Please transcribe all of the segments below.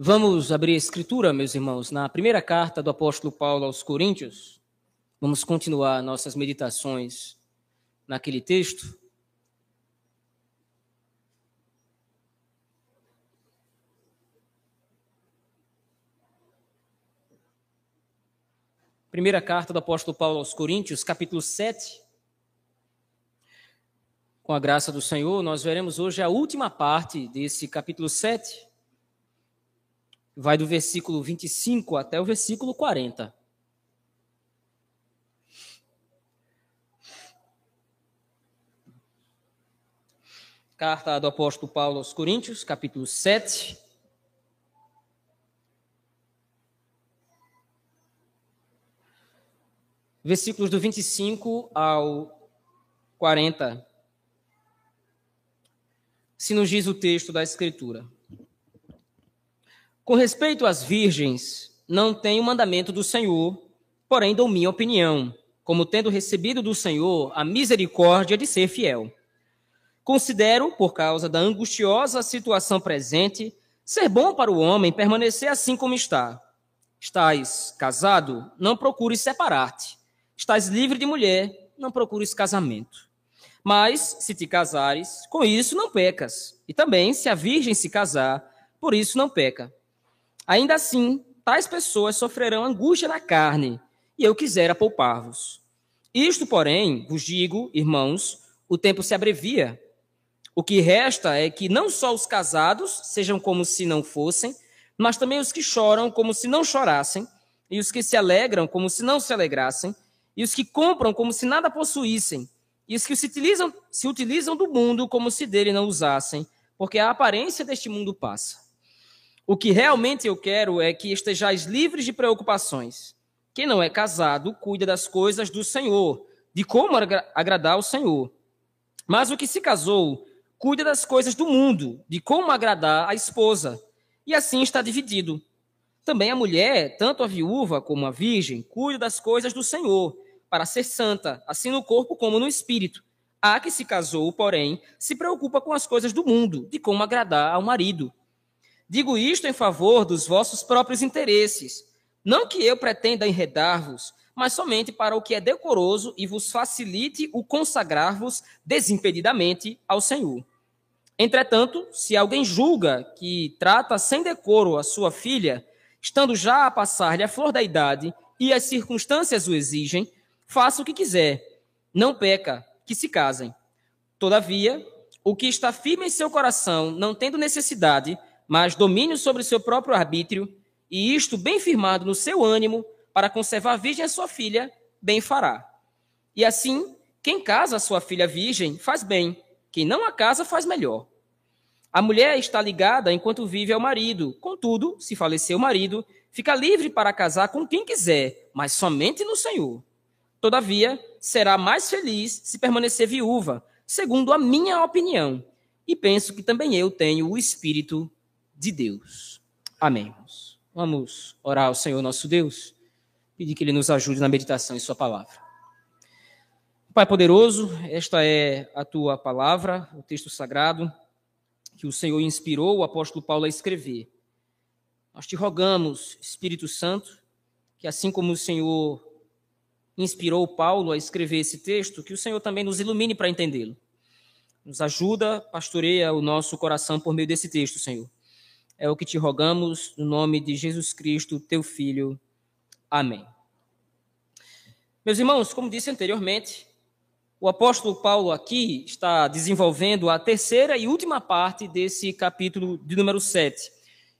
Vamos abrir a escritura, meus irmãos, na primeira carta do apóstolo Paulo aos Coríntios. Vamos continuar nossas meditações naquele texto. Primeira carta do apóstolo Paulo aos Coríntios, capítulo 7. Com a graça do Senhor, nós veremos hoje a última parte desse capítulo 7 vai do versículo 25 até o versículo 40. Carta do apóstolo Paulo aos Coríntios, capítulo 7. Versículos do 25 ao 40. Se nos diz o texto da Escritura. Com respeito às virgens, não tenho mandamento do Senhor, porém dou minha opinião, como tendo recebido do Senhor a misericórdia de ser fiel. Considero, por causa da angustiosa situação presente, ser bom para o homem permanecer assim como está. Estás casado, não procures separar-te. Estás livre de mulher, não procures casamento. Mas, se te casares, com isso não pecas. E também, se a virgem se casar, por isso não peca. Ainda assim, tais pessoas sofrerão angústia na carne, e eu quisera poupar-vos. Isto, porém, vos digo, irmãos, o tempo se abrevia. O que resta é que não só os casados sejam como se não fossem, mas também os que choram como se não chorassem, e os que se alegram como se não se alegrassem, e os que compram como se nada possuíssem, e os que se utilizam, se utilizam do mundo como se dele não usassem, porque a aparência deste mundo passa. O que realmente eu quero é que estejais livres de preocupações. Quem não é casado cuida das coisas do Senhor, de como agradar ao Senhor. Mas o que se casou cuida das coisas do mundo, de como agradar a esposa. E assim está dividido. Também a mulher, tanto a viúva como a virgem, cuida das coisas do Senhor, para ser santa, assim no corpo como no espírito. A que se casou, porém, se preocupa com as coisas do mundo, de como agradar ao marido. Digo isto em favor dos vossos próprios interesses. Não que eu pretenda enredar-vos, mas somente para o que é decoroso e vos facilite o consagrar-vos desimpedidamente ao Senhor. Entretanto, se alguém julga que trata sem decoro a sua filha, estando já a passar-lhe a flor da idade e as circunstâncias o exigem, faça o que quiser. Não peca, que se casem. Todavia, o que está firme em seu coração, não tendo necessidade, mas domínio sobre seu próprio arbítrio, e isto bem firmado no seu ânimo, para conservar virgem a sua filha, bem fará. E assim, quem casa a sua filha virgem, faz bem, quem não a casa, faz melhor. A mulher está ligada enquanto vive ao marido, contudo, se falecer o marido, fica livre para casar com quem quiser, mas somente no Senhor. Todavia, será mais feliz se permanecer viúva, segundo a minha opinião. E penso que também eu tenho o espírito de Deus. Amém. Vamos orar ao Senhor nosso Deus, pedir que Ele nos ajude na meditação em Sua palavra. Pai poderoso, esta é a Tua palavra, o texto sagrado que o Senhor inspirou o apóstolo Paulo a escrever. Nós te rogamos, Espírito Santo, que assim como o Senhor inspirou Paulo a escrever esse texto, que o Senhor também nos ilumine para entendê-lo. Nos ajuda, pastoreia o nosso coração por meio desse texto, Senhor. É o que te rogamos no nome de Jesus Cristo, teu Filho. Amém. Meus irmãos, como disse anteriormente, o apóstolo Paulo aqui está desenvolvendo a terceira e última parte desse capítulo de número 7.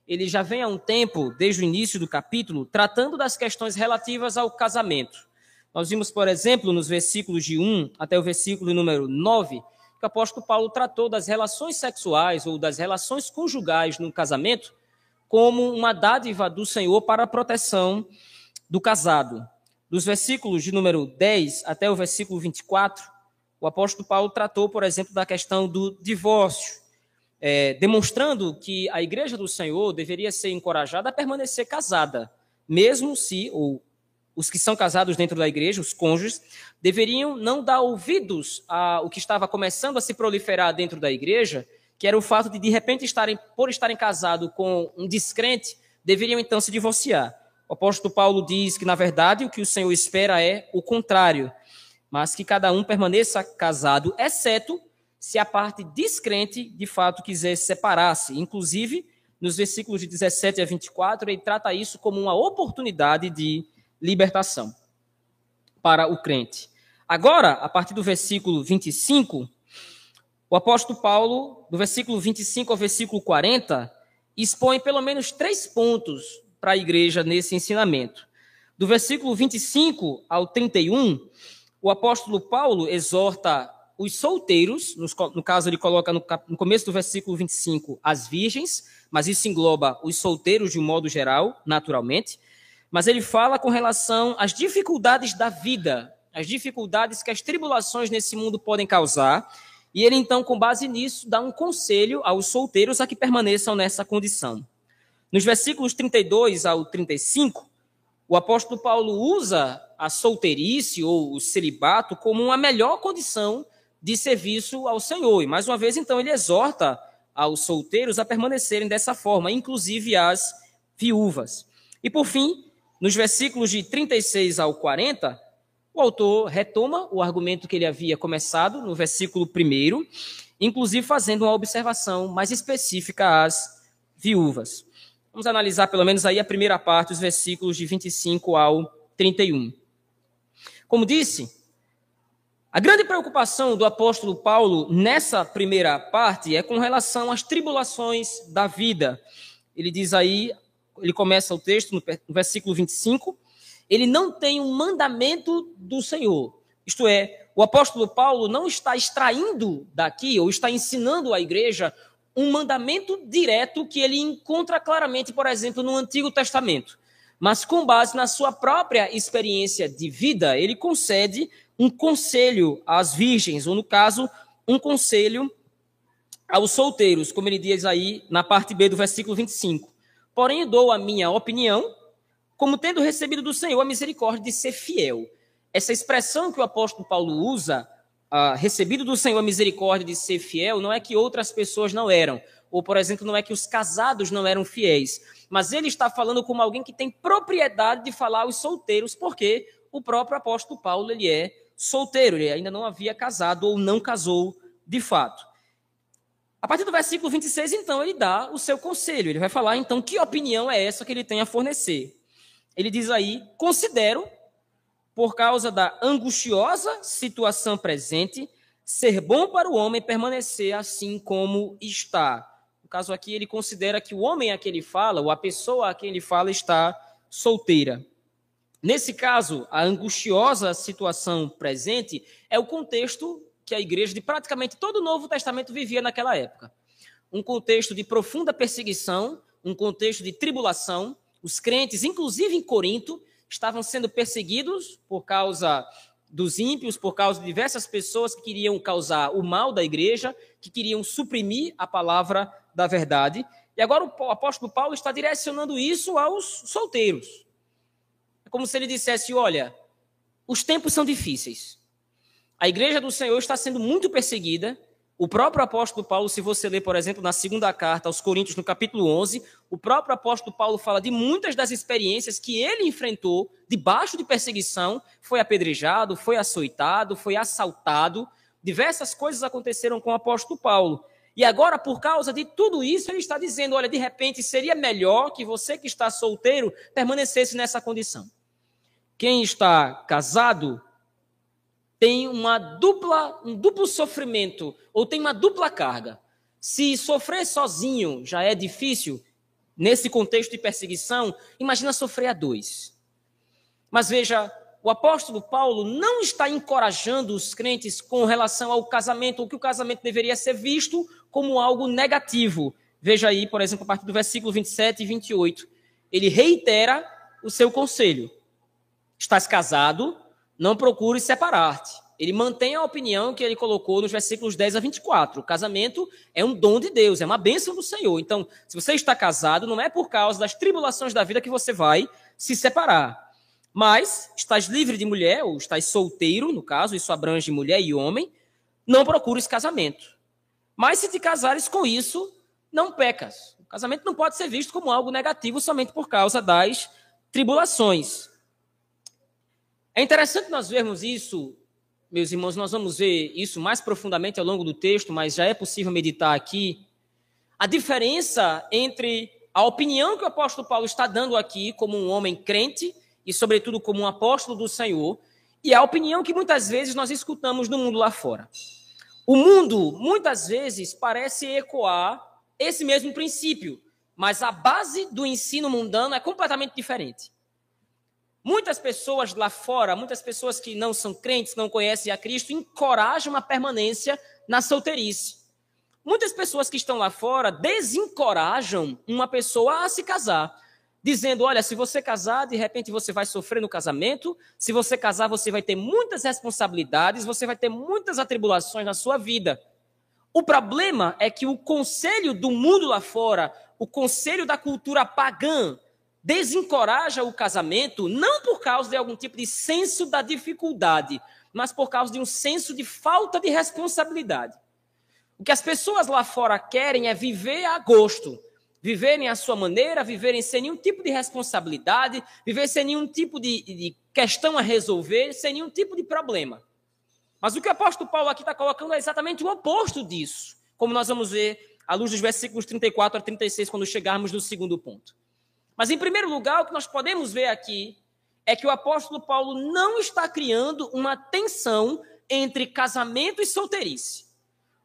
Ele já vem há um tempo, desde o início do capítulo, tratando das questões relativas ao casamento. Nós vimos, por exemplo, nos versículos de 1 até o versículo número 9, que o apóstolo Paulo tratou das relações sexuais ou das relações conjugais no casamento como uma dádiva do Senhor para a proteção do casado. Dos versículos de número 10 até o versículo 24, o apóstolo Paulo tratou, por exemplo, da questão do divórcio, é, demonstrando que a igreja do Senhor deveria ser encorajada a permanecer casada, mesmo se, ou os que são casados dentro da igreja, os cônjuges, deveriam não dar ouvidos ao que estava começando a se proliferar dentro da igreja, que era o fato de de repente estarem por estarem casados com um descrente, deveriam então se divorciar. O apóstolo Paulo diz que na verdade o que o Senhor espera é o contrário, mas que cada um permaneça casado, exceto se a parte descrente de fato quiser separar-se. Inclusive, nos versículos de 17 a 24, ele trata isso como uma oportunidade de libertação para o crente. Agora, a partir do versículo 25, o apóstolo Paulo, do versículo 25 ao versículo 40, expõe pelo menos três pontos para a igreja nesse ensinamento. Do versículo 25 ao 31, o apóstolo Paulo exorta os solteiros, no caso ele coloca no, começo do versículo 25 as virgens, mas isso engloba os solteiros de um modo geral, naturalmente. Mas ele fala com relação às dificuldades da vida, as dificuldades que as tribulações nesse mundo podem causar. E ele então, com base nisso, dá um conselho aos solteiros a que permaneçam nessa condição. Nos versículos 32 ao 35, o apóstolo Paulo usa a solteirice ou o celibato como uma melhor condição de serviço ao Senhor. E mais uma vez, então, ele exorta aos solteiros a permanecerem dessa forma, inclusive as viúvas. E por fim, nos versículos de 36 ao 40, o autor retoma o argumento que ele havia começado no versículo 1, inclusive fazendo uma observação mais específica às viúvas. Vamos analisar pelo menos aí a primeira parte, os versículos de 25 ao 31. Como disse, a grande preocupação do apóstolo Paulo nessa primeira parte é com relação às tribulações da vida. Ele diz aí, ele começa o texto no versículo 25, ele não tem um mandamento do Senhor. Isto é, o apóstolo Paulo não está extraindo daqui ou está ensinando à igreja um mandamento direto que ele encontra claramente, por exemplo, no Antigo Testamento. Mas com base na sua própria experiência de vida, ele concede um conselho às virgens, ou no caso, um conselho aos solteiros, como ele diz aí na parte B do versículo 25. Porém, dou a minha opinião, como tendo recebido do Senhor a misericórdia de ser fiel. Essa expressão que o apóstolo Paulo usa, uh, recebido do Senhor a misericórdia de ser fiel, não é que outras pessoas não eram, ou, por exemplo, não é que os casados não eram fiéis, mas ele está falando como alguém que tem propriedade de falar aos solteiros, porque o próprio apóstolo Paulo ele é solteiro, ele ainda não havia casado ou não casou de fato. A partir do versículo 26, então, ele dá o seu conselho. Ele vai falar, então, que opinião é essa que ele tem a fornecer. Ele diz aí: considero, por causa da angustiosa situação presente, ser bom para o homem permanecer assim como está. No caso aqui, ele considera que o homem a quem ele fala, ou a pessoa a quem ele fala, está solteira. Nesse caso, a angustiosa situação presente é o contexto que a igreja de praticamente todo o Novo Testamento vivia naquela época. Um contexto de profunda perseguição, um contexto de tribulação. Os crentes, inclusive em Corinto, estavam sendo perseguidos por causa dos ímpios, por causa de diversas pessoas que queriam causar o mal da igreja, que queriam suprimir a palavra da verdade. E agora o apóstolo Paulo está direcionando isso aos solteiros. É como se ele dissesse: olha, os tempos são difíceis. A igreja do Senhor está sendo muito perseguida. O próprio apóstolo Paulo, se você ler, por exemplo, na segunda carta aos Coríntios, no capítulo 11, o próprio apóstolo Paulo fala de muitas das experiências que ele enfrentou debaixo de perseguição, foi apedrejado, foi açoitado, foi assaltado. Diversas coisas aconteceram com o apóstolo Paulo. E agora, por causa de tudo isso, ele está dizendo: olha, de repente seria melhor que você que está solteiro permanecesse nessa condição. Quem está casado tem uma dupla, um duplo sofrimento, ou tem uma dupla carga. Se sofrer sozinho já é difícil, nesse contexto de perseguição, imagina sofrer a dois. Mas veja, o apóstolo Paulo não está encorajando os crentes com relação ao casamento, ou que o casamento deveria ser visto como algo negativo. Veja aí, por exemplo, a partir do versículo 27 e 28. Ele reitera o seu conselho. Estás casado, não procure separar-te. Ele mantém a opinião que ele colocou nos versículos 10 a 24. O casamento é um dom de Deus, é uma bênção do Senhor. Então, se você está casado, não é por causa das tribulações da vida que você vai se separar. Mas estás livre de mulher, ou estás solteiro, no caso, isso abrange mulher e homem, não procures casamento. Mas se te casares com isso, não pecas. O casamento não pode ser visto como algo negativo somente por causa das tribulações. É interessante nós vermos isso, meus irmãos, nós vamos ver isso mais profundamente ao longo do texto, mas já é possível meditar aqui. A diferença entre a opinião que o apóstolo Paulo está dando aqui, como um homem crente e, sobretudo, como um apóstolo do Senhor, e a opinião que muitas vezes nós escutamos no mundo lá fora. O mundo, muitas vezes, parece ecoar esse mesmo princípio, mas a base do ensino mundano é completamente diferente. Muitas pessoas lá fora, muitas pessoas que não são crentes, não conhecem a Cristo, encorajam a permanência na solteirice. Muitas pessoas que estão lá fora desencorajam uma pessoa a se casar, dizendo: olha, se você casar, de repente você vai sofrer no casamento, se você casar, você vai ter muitas responsabilidades, você vai ter muitas atribulações na sua vida. O problema é que o conselho do mundo lá fora, o conselho da cultura pagã, desencoraja o casamento não por causa de algum tipo de senso da dificuldade, mas por causa de um senso de falta de responsabilidade. O que as pessoas lá fora querem é viver a gosto, viverem à sua maneira, viverem sem nenhum tipo de responsabilidade, viver sem nenhum tipo de, de questão a resolver, sem nenhum tipo de problema. Mas o que o apóstolo Paulo aqui está colocando é exatamente o oposto disso, como nós vamos ver à luz dos versículos 34 a 36, quando chegarmos no segundo ponto. Mas, em primeiro lugar, o que nós podemos ver aqui é que o apóstolo Paulo não está criando uma tensão entre casamento e solteirice.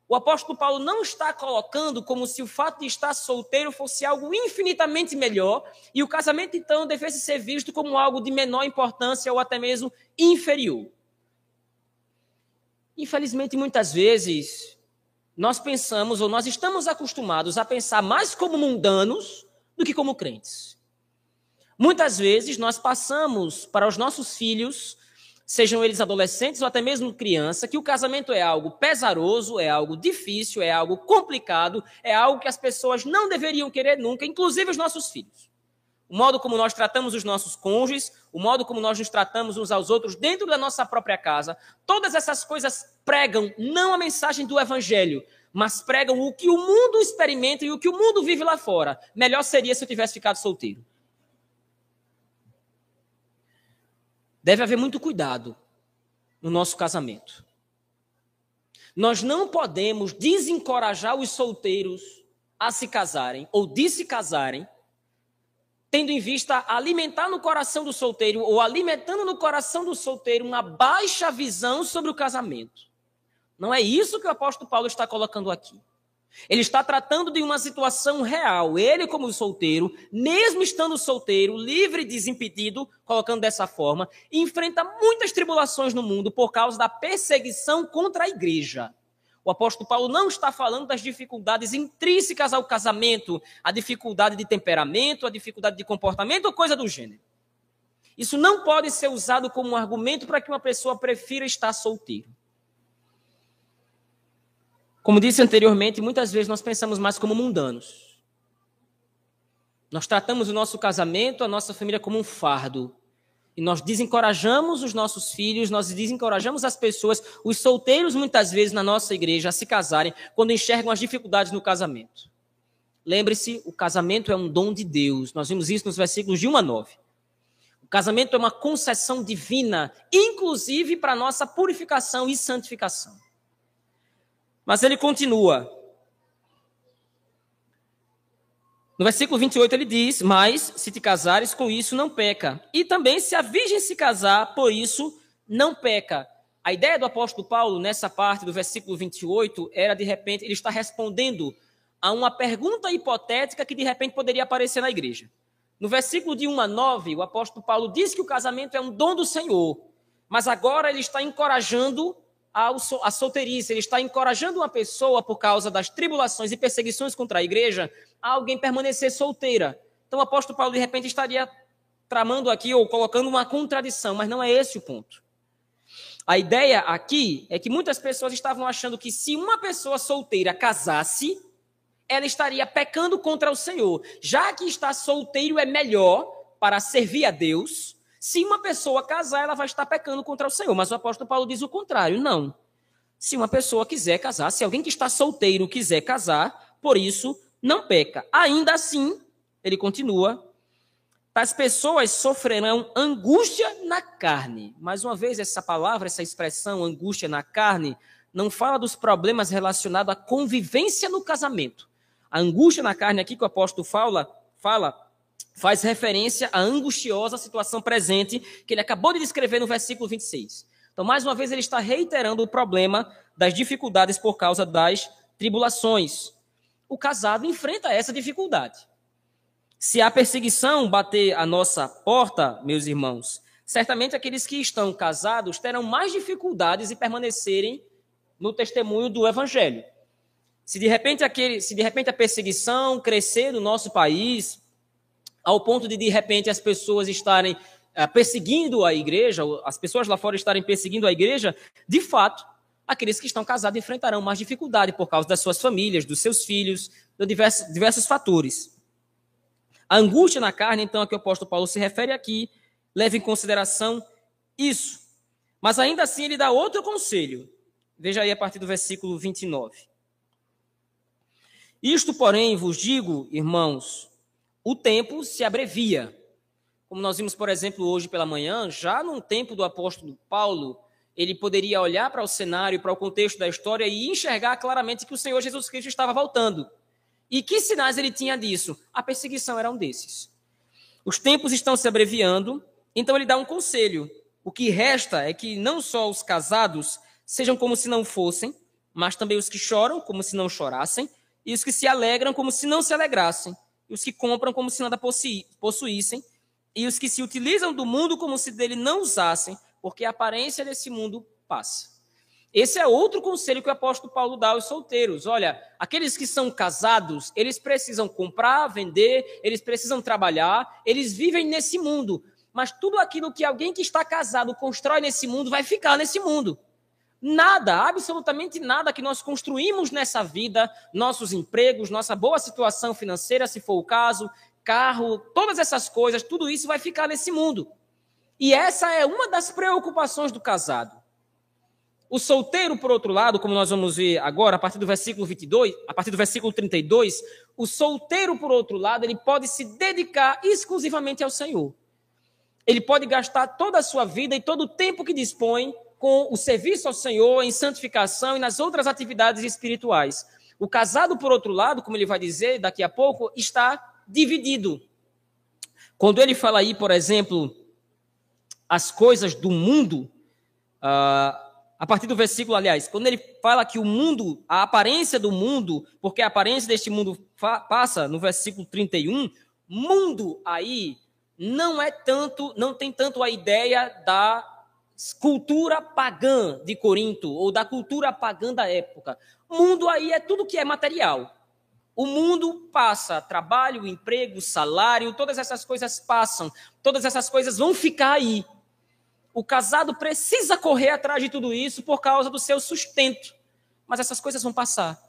O apóstolo Paulo não está colocando como se o fato de estar solteiro fosse algo infinitamente melhor e o casamento, então, devesse ser visto como algo de menor importância ou até mesmo inferior. Infelizmente, muitas vezes, nós pensamos ou nós estamos acostumados a pensar mais como mundanos do que como crentes. Muitas vezes nós passamos para os nossos filhos, sejam eles adolescentes ou até mesmo criança, que o casamento é algo pesaroso, é algo difícil, é algo complicado, é algo que as pessoas não deveriam querer nunca, inclusive os nossos filhos. O modo como nós tratamos os nossos cônjuges, o modo como nós nos tratamos uns aos outros dentro da nossa própria casa, todas essas coisas pregam não a mensagem do evangelho, mas pregam o que o mundo experimenta e o que o mundo vive lá fora. Melhor seria se eu tivesse ficado solteiro. Deve haver muito cuidado no nosso casamento. Nós não podemos desencorajar os solteiros a se casarem ou de se casarem, tendo em vista alimentar no coração do solteiro ou alimentando no coração do solteiro uma baixa visão sobre o casamento. Não é isso que o apóstolo Paulo está colocando aqui. Ele está tratando de uma situação real. Ele, como solteiro, mesmo estando solteiro, livre e desimpedido, colocando dessa forma, enfrenta muitas tribulações no mundo por causa da perseguição contra a igreja. O apóstolo Paulo não está falando das dificuldades intrínsecas ao casamento, a dificuldade de temperamento, a dificuldade de comportamento ou coisa do gênero. Isso não pode ser usado como um argumento para que uma pessoa prefira estar solteiro. Como disse anteriormente, muitas vezes nós pensamos mais como mundanos. Nós tratamos o nosso casamento, a nossa família como um fardo. E nós desencorajamos os nossos filhos, nós desencorajamos as pessoas, os solteiros muitas vezes na nossa igreja a se casarem quando enxergam as dificuldades no casamento. Lembre-se, o casamento é um dom de Deus. Nós vimos isso nos versículos de 1 a 9. O casamento é uma concessão divina, inclusive para a nossa purificação e santificação. Mas ele continua. No versículo 28 ele diz: Mas se te casares com isso, não peca. E também se a virgem se casar, por isso não peca. A ideia do apóstolo Paulo nessa parte do versículo 28 era de repente ele está respondendo a uma pergunta hipotética que de repente poderia aparecer na igreja. No versículo de 1 a 9, o apóstolo Paulo diz que o casamento é um dom do Senhor, mas agora ele está encorajando a solteirice, ele está encorajando uma pessoa, por causa das tribulações e perseguições contra a igreja, a alguém permanecer solteira. Então o apóstolo Paulo, de repente, estaria tramando aqui ou colocando uma contradição, mas não é esse o ponto. A ideia aqui é que muitas pessoas estavam achando que se uma pessoa solteira casasse, ela estaria pecando contra o Senhor. Já que estar solteiro é melhor para servir a Deus, se uma pessoa casar, ela vai estar pecando contra o Senhor. Mas o apóstolo Paulo diz o contrário: não. se uma pessoa quiser casar, se alguém que está solteiro quiser casar, por isso não peca. Ainda assim, ele continua, as pessoas sofrerão angústia na carne. Mais uma vez, essa palavra, essa expressão, angústia na carne, não fala dos problemas relacionados à convivência no casamento. A angústia na carne aqui que o apóstolo fala, fala faz referência à angustiosa situação presente que ele acabou de descrever no versículo 26. Então, mais uma vez, ele está reiterando o problema das dificuldades por causa das tribulações. O casado enfrenta essa dificuldade. Se a perseguição bater a nossa porta, meus irmãos, certamente aqueles que estão casados terão mais dificuldades em permanecerem no testemunho do evangelho. Se de repente aquele, se de repente a perseguição crescer no nosso país, ao ponto de de repente as pessoas estarem uh, perseguindo a igreja, as pessoas lá fora estarem perseguindo a igreja, de fato, aqueles que estão casados enfrentarão mais dificuldade por causa das suas famílias, dos seus filhos, de diversos, diversos fatores. A angústia na carne, então, a que o apóstolo Paulo se refere aqui, leva em consideração isso. Mas ainda assim ele dá outro conselho. Veja aí a partir do versículo 29. Isto, porém, vos digo, irmãos, o tempo se abrevia. Como nós vimos, por exemplo, hoje pela manhã, já no tempo do apóstolo Paulo, ele poderia olhar para o cenário, para o contexto da história e enxergar claramente que o Senhor Jesus Cristo estava voltando. E que sinais ele tinha disso? A perseguição era um desses. Os tempos estão se abreviando, então ele dá um conselho. O que resta é que não só os casados sejam como se não fossem, mas também os que choram como se não chorassem, e os que se alegram como se não se alegrassem, os que compram como se nada possuíssem, e os que se utilizam do mundo como se dele não usassem, porque a aparência desse mundo passa. Esse é outro conselho que o apóstolo Paulo dá aos solteiros. Olha, aqueles que são casados, eles precisam comprar, vender, eles precisam trabalhar, eles vivem nesse mundo. Mas tudo aquilo que alguém que está casado constrói nesse mundo vai ficar nesse mundo. Nada, absolutamente nada que nós construímos nessa vida, nossos empregos, nossa boa situação financeira, se for o caso, carro, todas essas coisas, tudo isso vai ficar nesse mundo. E essa é uma das preocupações do casado. O solteiro, por outro lado, como nós vamos ver agora, a partir do versículo 22, a partir do versículo 32, o solteiro, por outro lado, ele pode se dedicar exclusivamente ao Senhor. Ele pode gastar toda a sua vida e todo o tempo que dispõe com o serviço ao Senhor, em santificação e nas outras atividades espirituais. O casado, por outro lado, como ele vai dizer daqui a pouco, está dividido. Quando ele fala aí, por exemplo, as coisas do mundo, uh, a partir do versículo, aliás, quando ele fala que o mundo, a aparência do mundo, porque a aparência deste mundo passa no versículo 31, mundo aí não é tanto, não tem tanto a ideia da cultura pagã de Corinto ou da cultura pagã da época. Mundo aí é tudo que é material. O mundo passa, trabalho, emprego, salário, todas essas coisas passam, todas essas coisas vão ficar aí. O casado precisa correr atrás de tudo isso por causa do seu sustento. Mas essas coisas vão passar.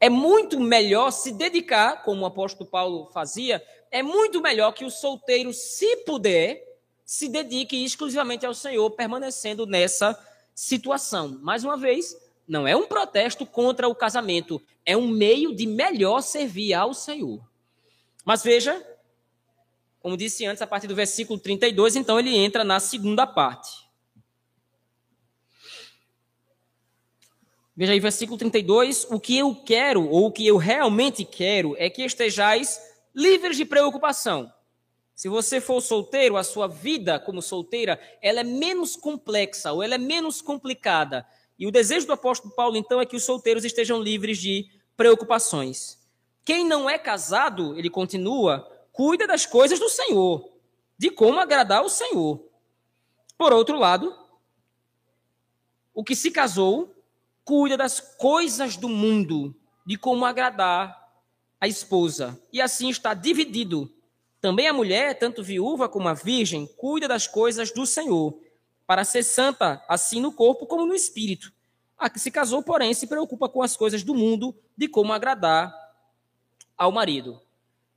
É muito melhor se dedicar, como o apóstolo Paulo fazia, é muito melhor que o solteiro, se puder, se dedique exclusivamente ao Senhor, permanecendo nessa situação. Mais uma vez, não é um protesto contra o casamento, é um meio de melhor servir ao Senhor. Mas veja, como disse antes, a partir do versículo 32, então ele entra na segunda parte. Veja aí, versículo 32. O que eu quero, ou o que eu realmente quero, é que estejais livres de preocupação. Se você for solteiro, a sua vida como solteira, ela é menos complexa, ou ela é menos complicada. E o desejo do apóstolo Paulo, então, é que os solteiros estejam livres de preocupações. Quem não é casado, ele continua, cuida das coisas do Senhor, de como agradar o Senhor. Por outro lado, o que se casou cuida das coisas do mundo, de como agradar a esposa, e assim está dividido. Também a mulher, tanto viúva como a virgem, cuida das coisas do Senhor, para ser santa, assim no corpo como no espírito. A que se casou, porém, se preocupa com as coisas do mundo, de como agradar ao marido.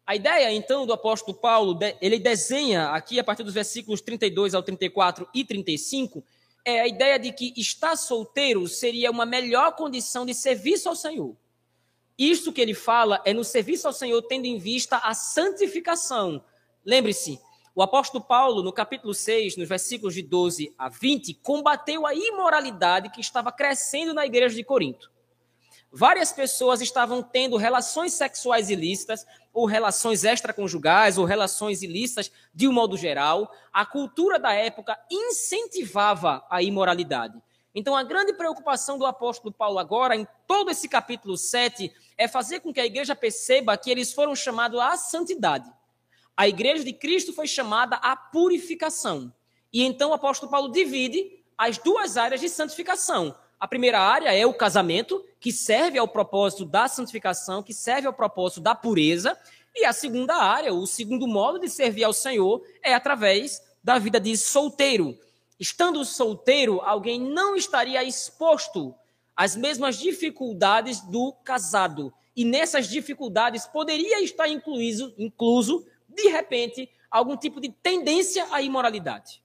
A ideia, então, do apóstolo Paulo, ele desenha aqui, a partir dos versículos 32 ao 34 e 35, é a ideia de que estar solteiro seria uma melhor condição de serviço ao Senhor. Isto que ele fala é no serviço ao Senhor, tendo em vista a santificação. Lembre-se, o apóstolo Paulo, no capítulo 6, nos versículos de 12 a 20, combateu a imoralidade que estava crescendo na igreja de Corinto. Várias pessoas estavam tendo relações sexuais ilícitas, ou relações extraconjugais, ou relações ilícitas de um modo geral. A cultura da época incentivava a imoralidade. Então, a grande preocupação do apóstolo Paulo agora, em todo esse capítulo 7, é fazer com que a igreja perceba que eles foram chamados à santidade. A igreja de Cristo foi chamada à purificação. E então o apóstolo Paulo divide as duas áreas de santificação. A primeira área é o casamento, que serve ao propósito da santificação, que serve ao propósito da pureza. E a segunda área, o segundo modo de servir ao Senhor, é através da vida de solteiro. Estando solteiro, alguém não estaria exposto às mesmas dificuldades do casado. E nessas dificuldades poderia estar incluído, incluso, de repente, algum tipo de tendência à imoralidade.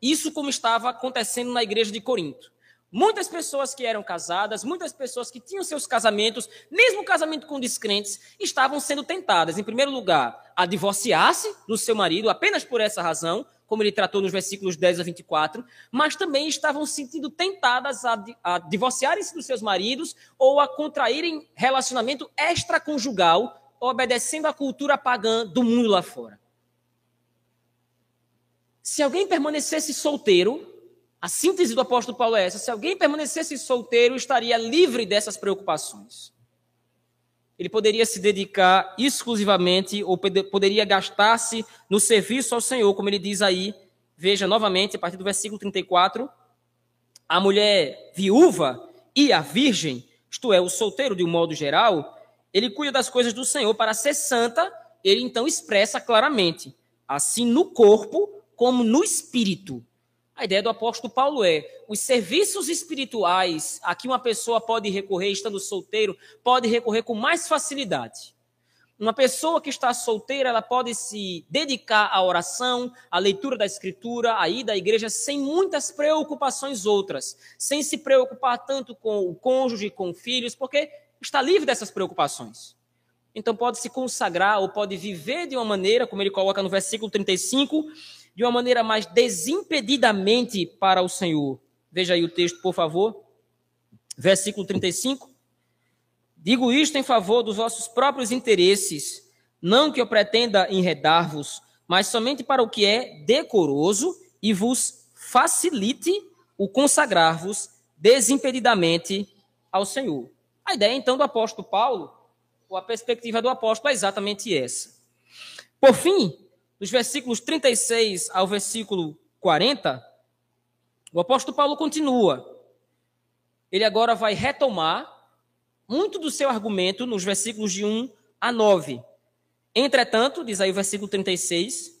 Isso como estava acontecendo na igreja de Corinto. Muitas pessoas que eram casadas, muitas pessoas que tinham seus casamentos, mesmo casamento com descrentes, estavam sendo tentadas, em primeiro lugar, a divorciar-se do seu marido apenas por essa razão, como ele tratou nos versículos 10 a 24, mas também estavam sentindo tentadas a, a divorciarem-se dos seus maridos ou a contraírem relacionamento extraconjugal, obedecendo à cultura pagã do mundo lá fora. Se alguém permanecesse solteiro, a síntese do apóstolo Paulo é essa: se alguém permanecesse solteiro, estaria livre dessas preocupações. Ele poderia se dedicar exclusivamente ou poderia gastar-se no serviço ao Senhor, como ele diz aí. Veja novamente, a partir do versículo 34, a mulher viúva e a virgem, isto é, o solteiro de um modo geral, ele cuida das coisas do Senhor para ser santa, ele então expressa claramente, assim no corpo como no espírito. A ideia do apóstolo Paulo é: os serviços espirituais a que uma pessoa pode recorrer estando solteiro, pode recorrer com mais facilidade. Uma pessoa que está solteira, ela pode se dedicar à oração, à leitura da escritura, à ida à igreja, sem muitas preocupações outras, sem se preocupar tanto com o cônjuge, com filhos, porque está livre dessas preocupações. Então pode se consagrar ou pode viver de uma maneira, como ele coloca no versículo 35, de uma maneira mais desimpedidamente para o Senhor. Veja aí o texto, por favor. Versículo 35. Digo isto em favor dos vossos próprios interesses, não que eu pretenda enredar-vos, mas somente para o que é decoroso e vos facilite o consagrar-vos desimpedidamente ao Senhor. A ideia então do apóstolo Paulo, ou a perspectiva do apóstolo é exatamente essa. Por fim, dos versículos 36 ao versículo 40, o apóstolo Paulo continua. Ele agora vai retomar muito do seu argumento nos versículos de 1 a 9. Entretanto, diz aí o versículo 36,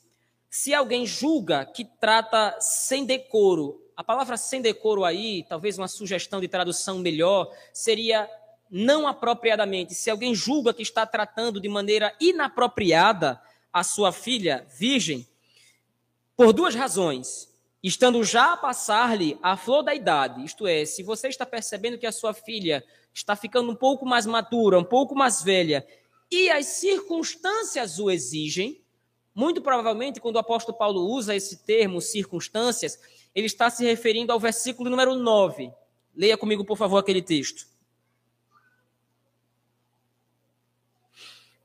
se alguém julga que trata sem decoro, a palavra sem decoro aí, talvez uma sugestão de tradução melhor, seria não apropriadamente. Se alguém julga que está tratando de maneira inapropriada a sua filha virgem por duas razões. Estando já a passar-lhe a flor da idade, isto é, se você está percebendo que a sua filha está ficando um pouco mais madura, um pouco mais velha, e as circunstâncias o exigem, muito provavelmente, quando o apóstolo Paulo usa esse termo, circunstâncias, ele está se referindo ao versículo número 9. Leia comigo, por favor, aquele texto.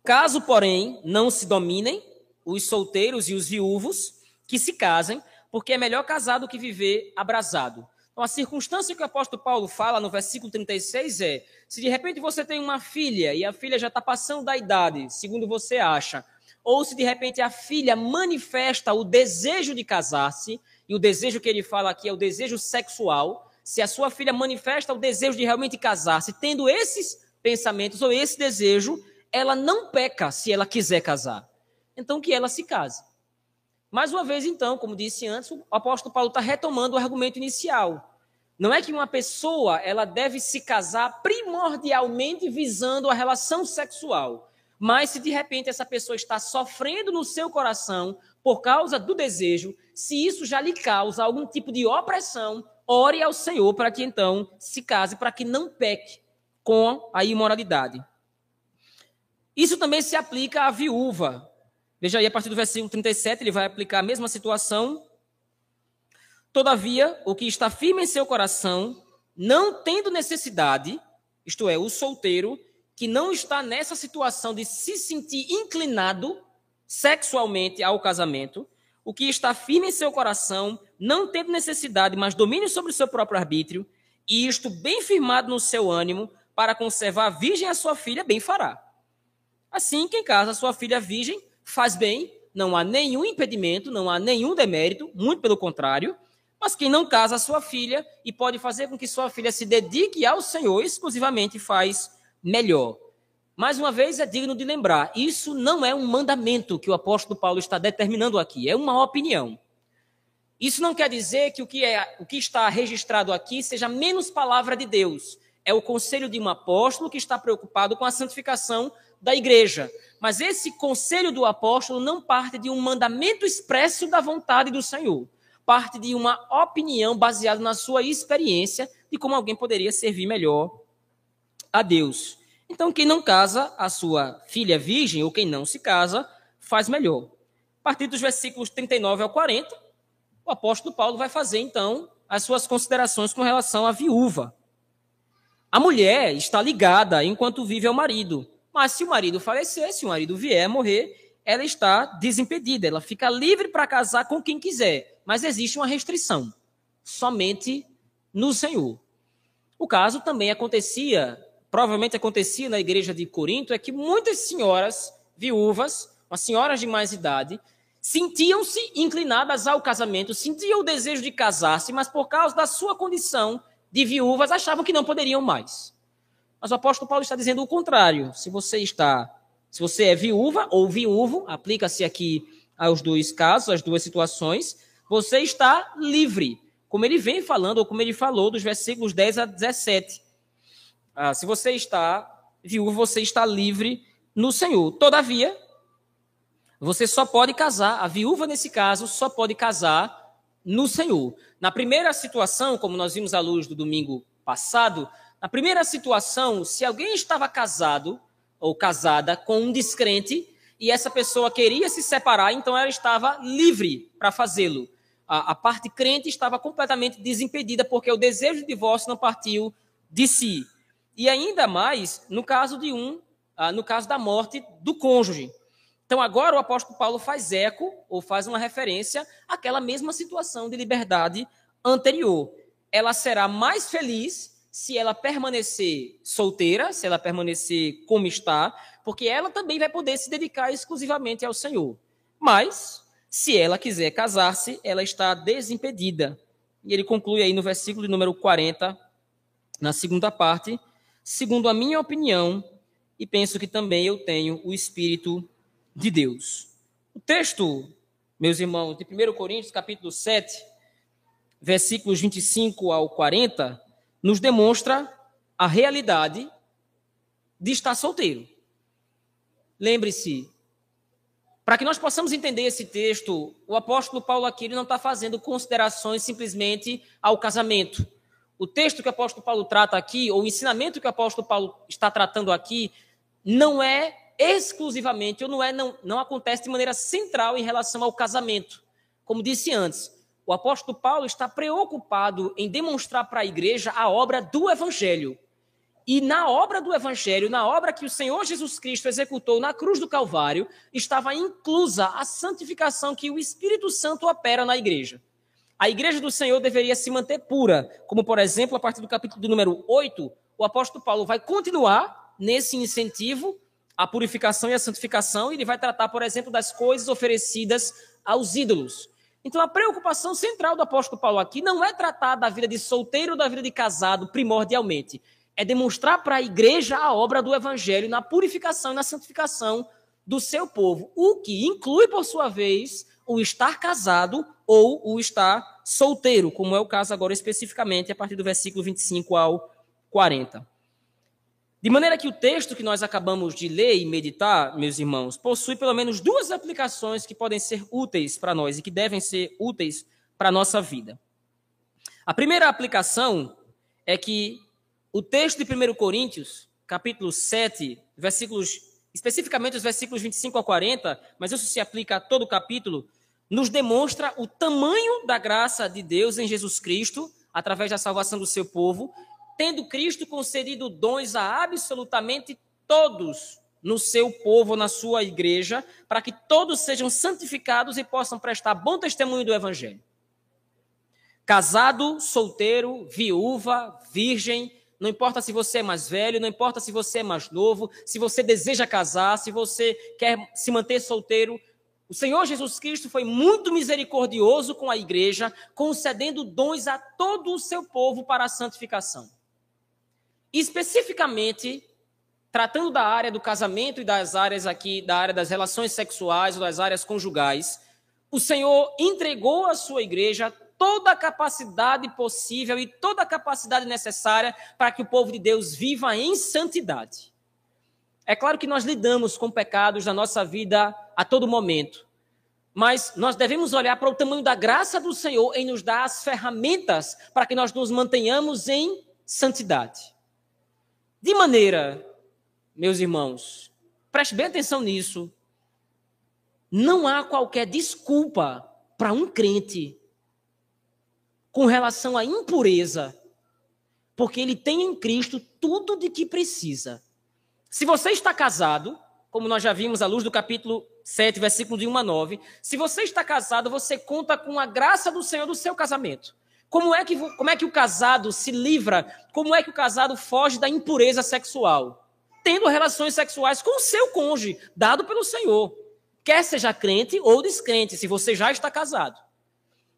Caso, porém, não se dominem os solteiros e os viúvos, que se casem, porque é melhor casar do que viver abrasado. Então, a circunstância que o apóstolo Paulo fala no versículo 36 é: se de repente você tem uma filha e a filha já está passando da idade, segundo você acha, ou se de repente a filha manifesta o desejo de casar-se, e o desejo que ele fala aqui é o desejo sexual, se a sua filha manifesta o desejo de realmente casar-se, tendo esses pensamentos ou esse desejo, ela não peca se ela quiser casar. Então que ela se case. Mais uma vez, então, como disse antes, o apóstolo Paulo está retomando o argumento inicial. Não é que uma pessoa ela deve se casar primordialmente visando a relação sexual. Mas se de repente essa pessoa está sofrendo no seu coração por causa do desejo, se isso já lhe causa algum tipo de opressão, ore ao Senhor para que então se case, para que não peque com a imoralidade. Isso também se aplica à viúva. Veja aí, a partir do versículo 37, ele vai aplicar a mesma situação. Todavia, o que está firme em seu coração, não tendo necessidade, isto é, o solteiro, que não está nessa situação de se sentir inclinado sexualmente ao casamento, o que está firme em seu coração, não tendo necessidade, mas domínio sobre o seu próprio arbítrio, e isto bem firmado no seu ânimo, para conservar virgem a sua filha, bem fará. Assim, quem casa sua filha virgem faz bem, não há nenhum impedimento, não há nenhum demérito, muito pelo contrário. Mas quem não casa sua filha e pode fazer com que sua filha se dedique ao Senhor exclusivamente faz melhor. Mais uma vez, é digno de lembrar: isso não é um mandamento que o apóstolo Paulo está determinando aqui, é uma opinião. Isso não quer dizer que o que, é, o que está registrado aqui seja menos palavra de Deus. É o conselho de um apóstolo que está preocupado com a santificação da igreja. Mas esse conselho do apóstolo não parte de um mandamento expresso da vontade do Senhor. Parte de uma opinião baseada na sua experiência de como alguém poderia servir melhor a Deus. Então, quem não casa a sua filha virgem, ou quem não se casa, faz melhor. A partir dos versículos 39 ao 40, o apóstolo Paulo vai fazer, então, as suas considerações com relação à viúva. A mulher está ligada enquanto vive ao marido, mas se o marido falecer, se o marido vier morrer, ela está desimpedida, ela fica livre para casar com quem quiser, mas existe uma restrição, somente no Senhor. O caso também acontecia provavelmente acontecia na igreja de Corinto é que muitas senhoras viúvas, as senhoras de mais idade, sentiam-se inclinadas ao casamento, sentiam o desejo de casar-se, mas por causa da sua condição de viúvas achavam que não poderiam mais. Mas o apóstolo Paulo está dizendo o contrário. Se você está, se você é viúva ou viúvo, aplica-se aqui aos dois casos, às duas situações, você está livre, como ele vem falando ou como ele falou dos versículos 10 a 17. Ah, se você está viúvo, você está livre no Senhor. Todavia, você só pode casar, a viúva nesse caso só pode casar no Senhor. Na primeira situação, como nós vimos à luz do domingo passado, na primeira situação, se alguém estava casado ou casada com um descrente e essa pessoa queria se separar, então ela estava livre para fazê-lo. A, a, parte crente estava completamente desimpedida porque o desejo de divórcio não partiu de si. E ainda mais no caso de um, ah, no caso da morte do cônjuge. Então agora o apóstolo Paulo faz eco ou faz uma referência àquela mesma situação de liberdade anterior. Ela será mais feliz se ela permanecer solteira, se ela permanecer como está, porque ela também vai poder se dedicar exclusivamente ao Senhor. Mas, se ela quiser casar-se, ela está desimpedida. E ele conclui aí no versículo número 40, na segunda parte, segundo a minha opinião, e penso que também eu tenho o Espírito de Deus. O texto, meus irmãos, de 1 Coríntios, capítulo 7, versículos 25 ao 40, nos demonstra a realidade de estar solteiro. Lembre-se, para que nós possamos entender esse texto, o apóstolo Paulo aqui não está fazendo considerações simplesmente ao casamento o texto que o apóstolo Paulo trata aqui, ou o ensinamento que o apóstolo Paulo está tratando aqui, não é exclusivamente, ou não é, não, não acontece de maneira central em relação ao casamento. Como disse antes, o apóstolo Paulo está preocupado em demonstrar para a igreja a obra do evangelho. E na obra do evangelho, na obra que o Senhor Jesus Cristo executou na cruz do Calvário, estava inclusa a santificação que o Espírito Santo opera na igreja. A igreja do Senhor deveria se manter pura, como por exemplo, a partir do capítulo do número 8, o apóstolo Paulo vai continuar nesse incentivo à purificação e à santificação, e ele vai tratar, por exemplo, das coisas oferecidas aos ídolos. Então, a preocupação central do apóstolo Paulo aqui não é tratar da vida de solteiro ou da vida de casado primordialmente, é demonstrar para a igreja a obra do evangelho na purificação e na santificação do seu povo, o que inclui, por sua vez, o estar casado ou o estar solteiro, como é o caso agora especificamente a partir do versículo 25 ao 40. De maneira que o texto que nós acabamos de ler e meditar, meus irmãos, possui pelo menos duas aplicações que podem ser úteis para nós e que devem ser úteis para a nossa vida. A primeira aplicação é que o texto de 1 Coríntios, capítulo 7, versículos, especificamente os versículos 25 a 40, mas isso se aplica a todo o capítulo, nos demonstra o tamanho da graça de Deus em Jesus Cristo, através da salvação do seu povo, tendo Cristo concedido dons a absolutamente todos no seu povo, na sua igreja, para que todos sejam santificados e possam prestar bom testemunho do Evangelho. Casado, solteiro, viúva, virgem, não importa se você é mais velho, não importa se você é mais novo, se você deseja casar, se você quer se manter solteiro, o Senhor Jesus Cristo foi muito misericordioso com a igreja, concedendo dons a todo o seu povo para a santificação. Especificamente, tratando da área do casamento e das áreas aqui, da área das relações sexuais ou das áreas conjugais, o Senhor entregou à sua igreja toda a capacidade possível e toda a capacidade necessária para que o povo de Deus viva em santidade. É claro que nós lidamos com pecados na nossa vida a todo momento, mas nós devemos olhar para o tamanho da graça do Senhor em nos dar as ferramentas para que nós nos mantenhamos em santidade. De maneira, meus irmãos, preste bem atenção nisso, não há qualquer desculpa para um crente com relação à impureza, porque ele tem em Cristo tudo de que precisa. Se você está casado, como nós já vimos à luz do capítulo 7, versículo de 1 a 9, se você está casado, você conta com a graça do Senhor do seu casamento. Como é que, como é que o casado se livra? Como é que o casado foge da impureza sexual? Tendo relações sexuais com o seu cônjuge, dado pelo Senhor. Quer seja crente ou descrente, se você já está casado.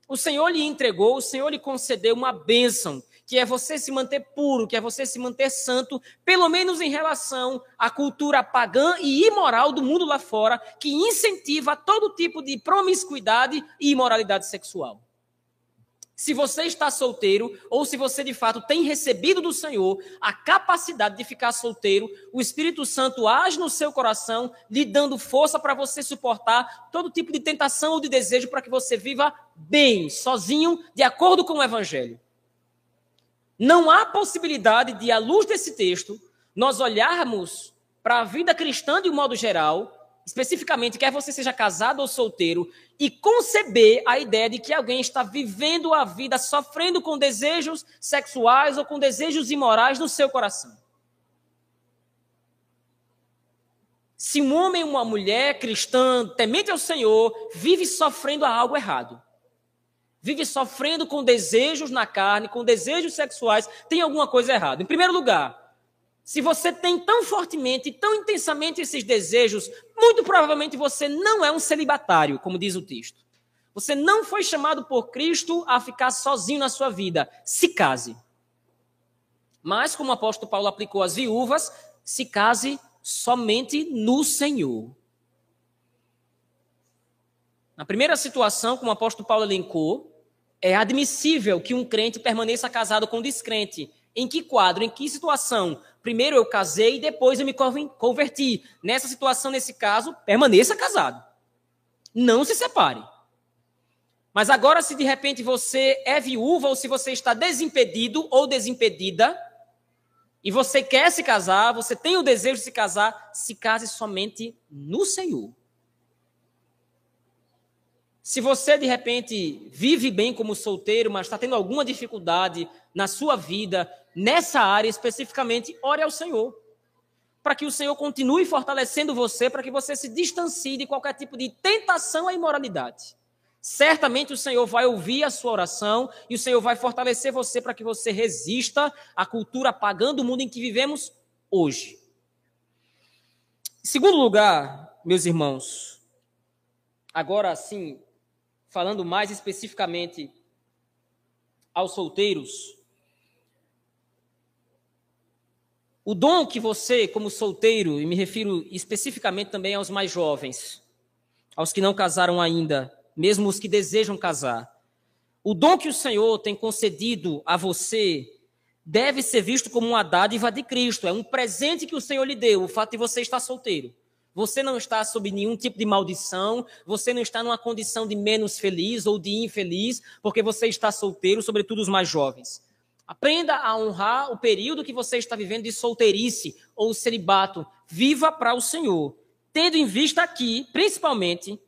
O Senhor lhe entregou, o Senhor lhe concedeu uma bênção, que é você se manter puro, que é você se manter santo, pelo menos em relação à cultura pagã e imoral do mundo lá fora, que incentiva todo tipo de promiscuidade e imoralidade sexual. Se você está solteiro, ou se você de fato tem recebido do Senhor a capacidade de ficar solteiro, o Espírito Santo age no seu coração, lhe dando força para você suportar todo tipo de tentação ou de desejo para que você viva bem, sozinho, de acordo com o Evangelho. Não há possibilidade de, à luz desse texto, nós olharmos para a vida cristã de um modo geral especificamente, quer você seja casado ou solteiro, e conceber a ideia de que alguém está vivendo a vida sofrendo com desejos sexuais ou com desejos imorais no seu coração. Se um homem ou uma mulher cristã, temente ao Senhor, vive sofrendo algo errado, vive sofrendo com desejos na carne, com desejos sexuais, tem alguma coisa errada. Em primeiro lugar, se você tem tão fortemente, tão intensamente esses desejos, muito provavelmente você não é um celibatário, como diz o texto. Você não foi chamado por Cristo a ficar sozinho na sua vida. Se case. Mas, como o apóstolo Paulo aplicou às viúvas, se case somente no Senhor. Na primeira situação, como o apóstolo Paulo elencou, é admissível que um crente permaneça casado com um descrente. Em que quadro, em que situação? Primeiro eu casei e depois eu me converti. Nessa situação, nesse caso, permaneça casado. Não se separe. Mas agora, se de repente você é viúva ou se você está desimpedido ou desimpedida, e você quer se casar, você tem o desejo de se casar, se case somente no Senhor. Se você de repente vive bem como solteiro, mas está tendo alguma dificuldade na sua vida, nessa área especificamente, ore ao Senhor. Para que o Senhor continue fortalecendo você, para que você se distancie de qualquer tipo de tentação à imoralidade. Certamente o Senhor vai ouvir a sua oração e o Senhor vai fortalecer você para que você resista à cultura pagã do mundo em que vivemos hoje. Segundo lugar, meus irmãos, agora sim, falando mais especificamente aos solteiros, O dom que você, como solteiro, e me refiro especificamente também aos mais jovens, aos que não casaram ainda, mesmo os que desejam casar, o dom que o Senhor tem concedido a você deve ser visto como uma dádiva de Cristo, é um presente que o Senhor lhe deu, o fato de você estar solteiro. Você não está sob nenhum tipo de maldição, você não está numa condição de menos feliz ou de infeliz, porque você está solteiro, sobretudo os mais jovens. Aprenda a honrar o período que você está vivendo de solteirice ou celibato. Viva para o Senhor. Tendo em vista aqui, principalmente,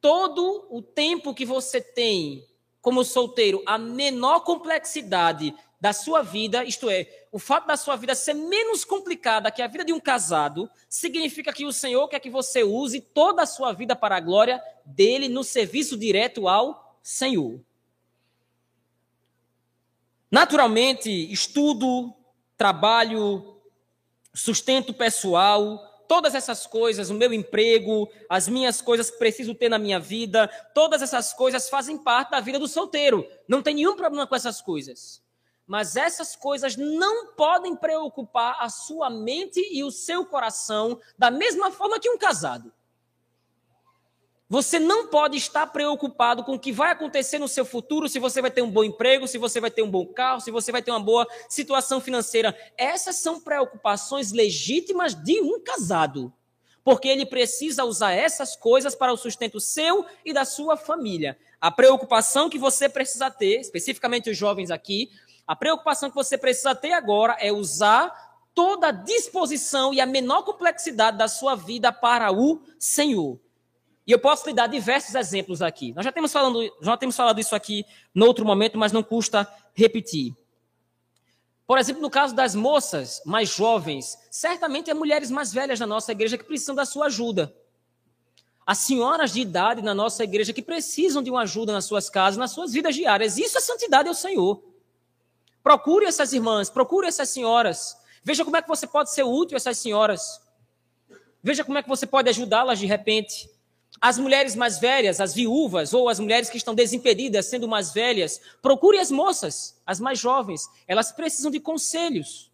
todo o tempo que você tem como solteiro, a menor complexidade da sua vida, isto é, o fato da sua vida ser menos complicada que a vida de um casado, significa que o Senhor quer que você use toda a sua vida para a glória dele no serviço direto ao Senhor. Naturalmente, estudo, trabalho, sustento pessoal, todas essas coisas, o meu emprego, as minhas coisas que preciso ter na minha vida, todas essas coisas fazem parte da vida do solteiro. Não tem nenhum problema com essas coisas. Mas essas coisas não podem preocupar a sua mente e o seu coração da mesma forma que um casado. Você não pode estar preocupado com o que vai acontecer no seu futuro, se você vai ter um bom emprego, se você vai ter um bom carro, se você vai ter uma boa situação financeira. Essas são preocupações legítimas de um casado, porque ele precisa usar essas coisas para o sustento seu e da sua família. A preocupação que você precisa ter, especificamente os jovens aqui, a preocupação que você precisa ter agora é usar toda a disposição e a menor complexidade da sua vida para o Senhor. E eu posso lhe dar diversos exemplos aqui. Nós já temos, falando, já temos falado isso aqui no outro momento, mas não custa repetir. Por exemplo, no caso das moças mais jovens, certamente é mulheres mais velhas na nossa igreja que precisam da sua ajuda. As senhoras de idade na nossa igreja que precisam de uma ajuda nas suas casas, nas suas vidas diárias. Isso é santidade ao Senhor. Procure essas irmãs, procure essas senhoras. Veja como é que você pode ser útil a essas senhoras. Veja como é que você pode ajudá-las de repente. As mulheres mais velhas, as viúvas ou as mulheres que estão desimpedidas, sendo mais velhas, procure as moças, as mais jovens. Elas precisam de conselhos.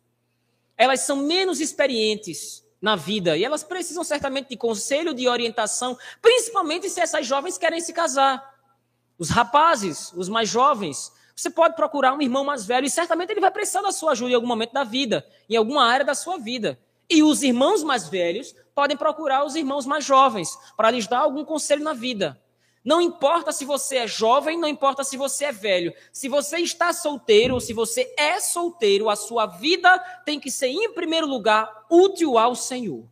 Elas são menos experientes na vida e elas precisam certamente de conselho, de orientação, principalmente se essas jovens querem se casar. Os rapazes, os mais jovens, você pode procurar um irmão mais velho e certamente ele vai precisar da sua ajuda em algum momento da vida, em alguma área da sua vida. E os irmãos mais velhos podem procurar os irmãos mais jovens para lhes dar algum conselho na vida. Não importa se você é jovem, não importa se você é velho. Se você está solteiro ou se você é solteiro, a sua vida tem que ser, em primeiro lugar, útil ao Senhor.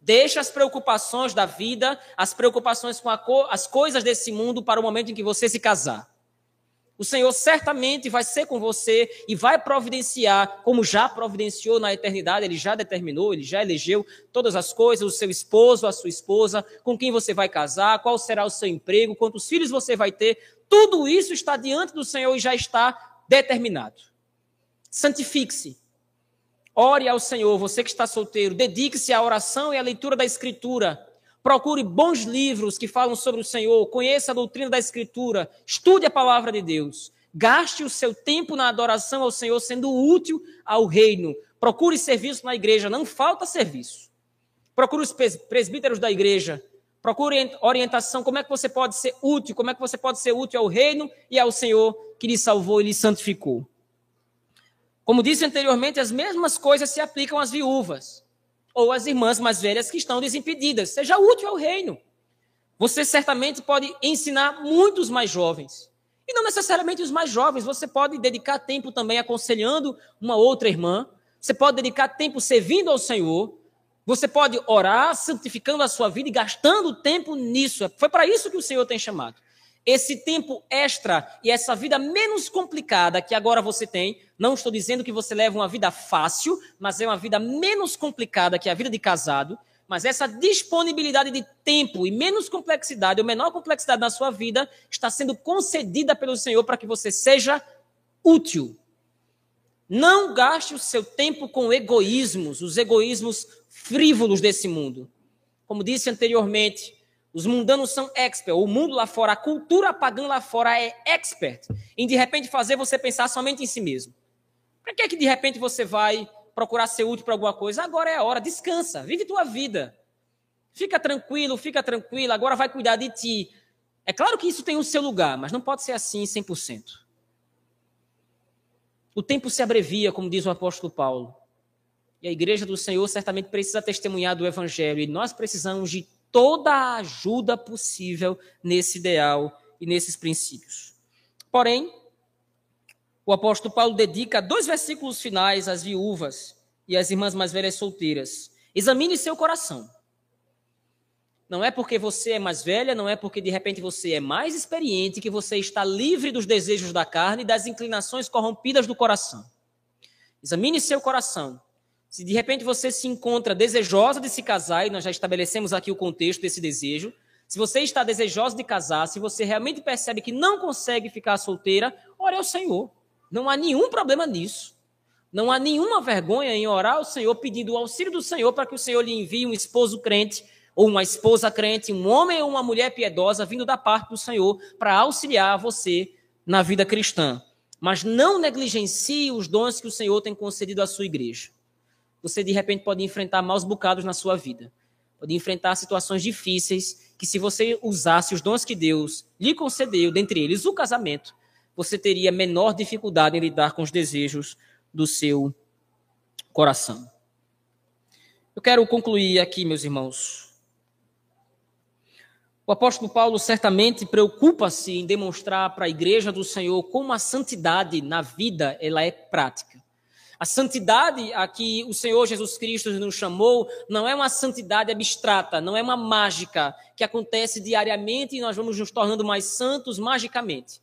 Deixe as preocupações da vida, as preocupações com co as coisas desse mundo para o momento em que você se casar. O Senhor certamente vai ser com você e vai providenciar, como já providenciou na eternidade, ele já determinou, ele já elegeu todas as coisas, o seu esposo, a sua esposa, com quem você vai casar, qual será o seu emprego, quantos filhos você vai ter. Tudo isso está diante do Senhor e já está determinado. Santifique-se. Ore ao Senhor, você que está solteiro, dedique-se à oração e à leitura da Escritura Procure bons livros que falam sobre o Senhor, conheça a doutrina da Escritura, estude a palavra de Deus. Gaste o seu tempo na adoração ao Senhor, sendo útil ao reino. Procure serviço na igreja, não falta serviço. Procure os presbíteros da igreja. Procure orientação, como é que você pode ser útil, como é que você pode ser útil ao reino e ao Senhor que lhe salvou e lhe santificou. Como disse anteriormente, as mesmas coisas se aplicam às viúvas ou as irmãs mais velhas que estão desimpedidas. Seja útil ao reino. Você certamente pode ensinar muitos mais jovens. E não necessariamente os mais jovens. Você pode dedicar tempo também aconselhando uma outra irmã. Você pode dedicar tempo servindo ao Senhor. Você pode orar, santificando a sua vida e gastando tempo nisso. Foi para isso que o Senhor tem chamado. Esse tempo extra e essa vida menos complicada que agora você tem, não estou dizendo que você leva uma vida fácil, mas é uma vida menos complicada que a vida de casado. Mas essa disponibilidade de tempo e menos complexidade, ou menor complexidade na sua vida, está sendo concedida pelo Senhor para que você seja útil. Não gaste o seu tempo com egoísmos, os egoísmos frívolos desse mundo. Como disse anteriormente, os mundanos são expert. O mundo lá fora, a cultura pagã lá fora é expert em de repente fazer você pensar somente em si mesmo. Para que é que de repente você vai procurar ser útil para alguma coisa? Agora é a hora, descansa, vive tua vida. Fica tranquilo, fica tranquila, agora vai cuidar de ti. É claro que isso tem o seu lugar, mas não pode ser assim 100%. O tempo se abrevia, como diz o apóstolo Paulo. E a igreja do Senhor certamente precisa testemunhar do evangelho. E nós precisamos de toda a ajuda possível nesse ideal e nesses princípios. Porém, o apóstolo Paulo dedica dois versículos finais às viúvas e às irmãs mais velhas solteiras. Examine seu coração. Não é porque você é mais velha, não é porque de repente você é mais experiente que você está livre dos desejos da carne e das inclinações corrompidas do coração. Examine seu coração. Se de repente você se encontra desejosa de se casar, e nós já estabelecemos aqui o contexto desse desejo, se você está desejosa de casar, se você realmente percebe que não consegue ficar solteira, ore ao Senhor. Não há nenhum problema nisso. Não há nenhuma vergonha em orar ao Senhor pedindo o auxílio do Senhor para que o Senhor lhe envie um esposo crente ou uma esposa crente, um homem ou uma mulher piedosa vindo da parte do Senhor para auxiliar você na vida cristã. Mas não negligencie os dons que o Senhor tem concedido à sua igreja. Você de repente pode enfrentar maus bocados na sua vida. Pode enfrentar situações difíceis que se você usasse os dons que Deus lhe concedeu, dentre eles o casamento, você teria menor dificuldade em lidar com os desejos do seu coração. Eu quero concluir aqui, meus irmãos, o apóstolo Paulo certamente preocupa-se em demonstrar para a igreja do Senhor como a santidade na vida ela é prática. A santidade a que o Senhor Jesus Cristo nos chamou não é uma santidade abstrata, não é uma mágica que acontece diariamente e nós vamos nos tornando mais santos magicamente.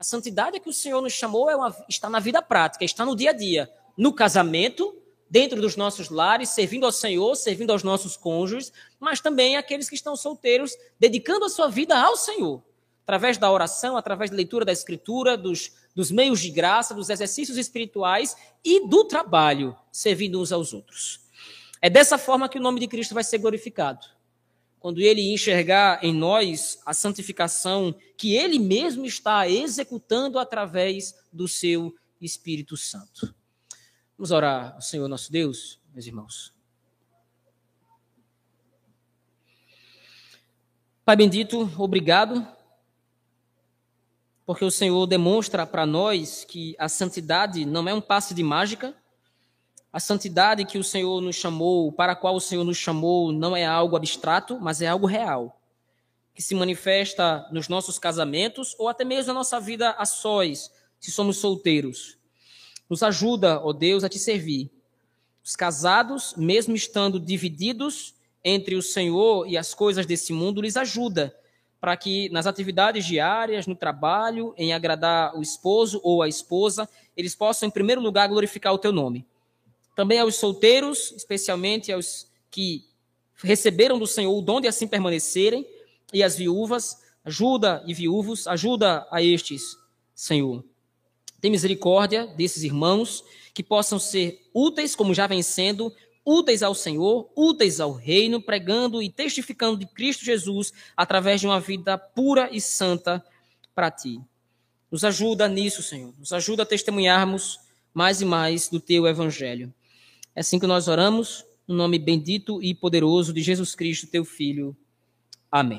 A santidade a que o Senhor nos chamou é uma, está na vida prática, está no dia a dia, no casamento, dentro dos nossos lares, servindo ao Senhor, servindo aos nossos cônjuges, mas também aqueles que estão solteiros, dedicando a sua vida ao Senhor, através da oração, através da leitura da Escritura, dos, dos meios de graça, dos exercícios espirituais e do trabalho, servindo uns aos outros. É dessa forma que o nome de Cristo vai ser glorificado. Quando ele enxergar em nós a santificação que ele mesmo está executando através do seu Espírito Santo. Vamos orar ao Senhor nosso Deus, meus irmãos. Pai bendito, obrigado, porque o Senhor demonstra para nós que a santidade não é um passe de mágica, a santidade que o Senhor nos chamou, para a qual o Senhor nos chamou, não é algo abstrato, mas é algo real, que se manifesta nos nossos casamentos ou até mesmo na nossa vida a sós, se somos solteiros. Nos ajuda, ó Deus, a te servir. Os casados, mesmo estando divididos entre o Senhor e as coisas desse mundo, lhes ajuda para que nas atividades diárias, no trabalho, em agradar o esposo ou a esposa, eles possam, em primeiro lugar, glorificar o teu nome. Também aos solteiros, especialmente aos que receberam do Senhor o dom de assim permanecerem, e as viúvas, ajuda e viúvos, ajuda a estes, Senhor. Tem misericórdia desses irmãos que possam ser úteis, como já vem sendo, úteis ao Senhor, úteis ao reino, pregando e testificando de Cristo Jesus através de uma vida pura e santa para ti. Nos ajuda nisso, Senhor. Nos ajuda a testemunharmos mais e mais do teu evangelho. É assim que nós oramos, no nome bendito e poderoso de Jesus Cristo, teu filho. Amém.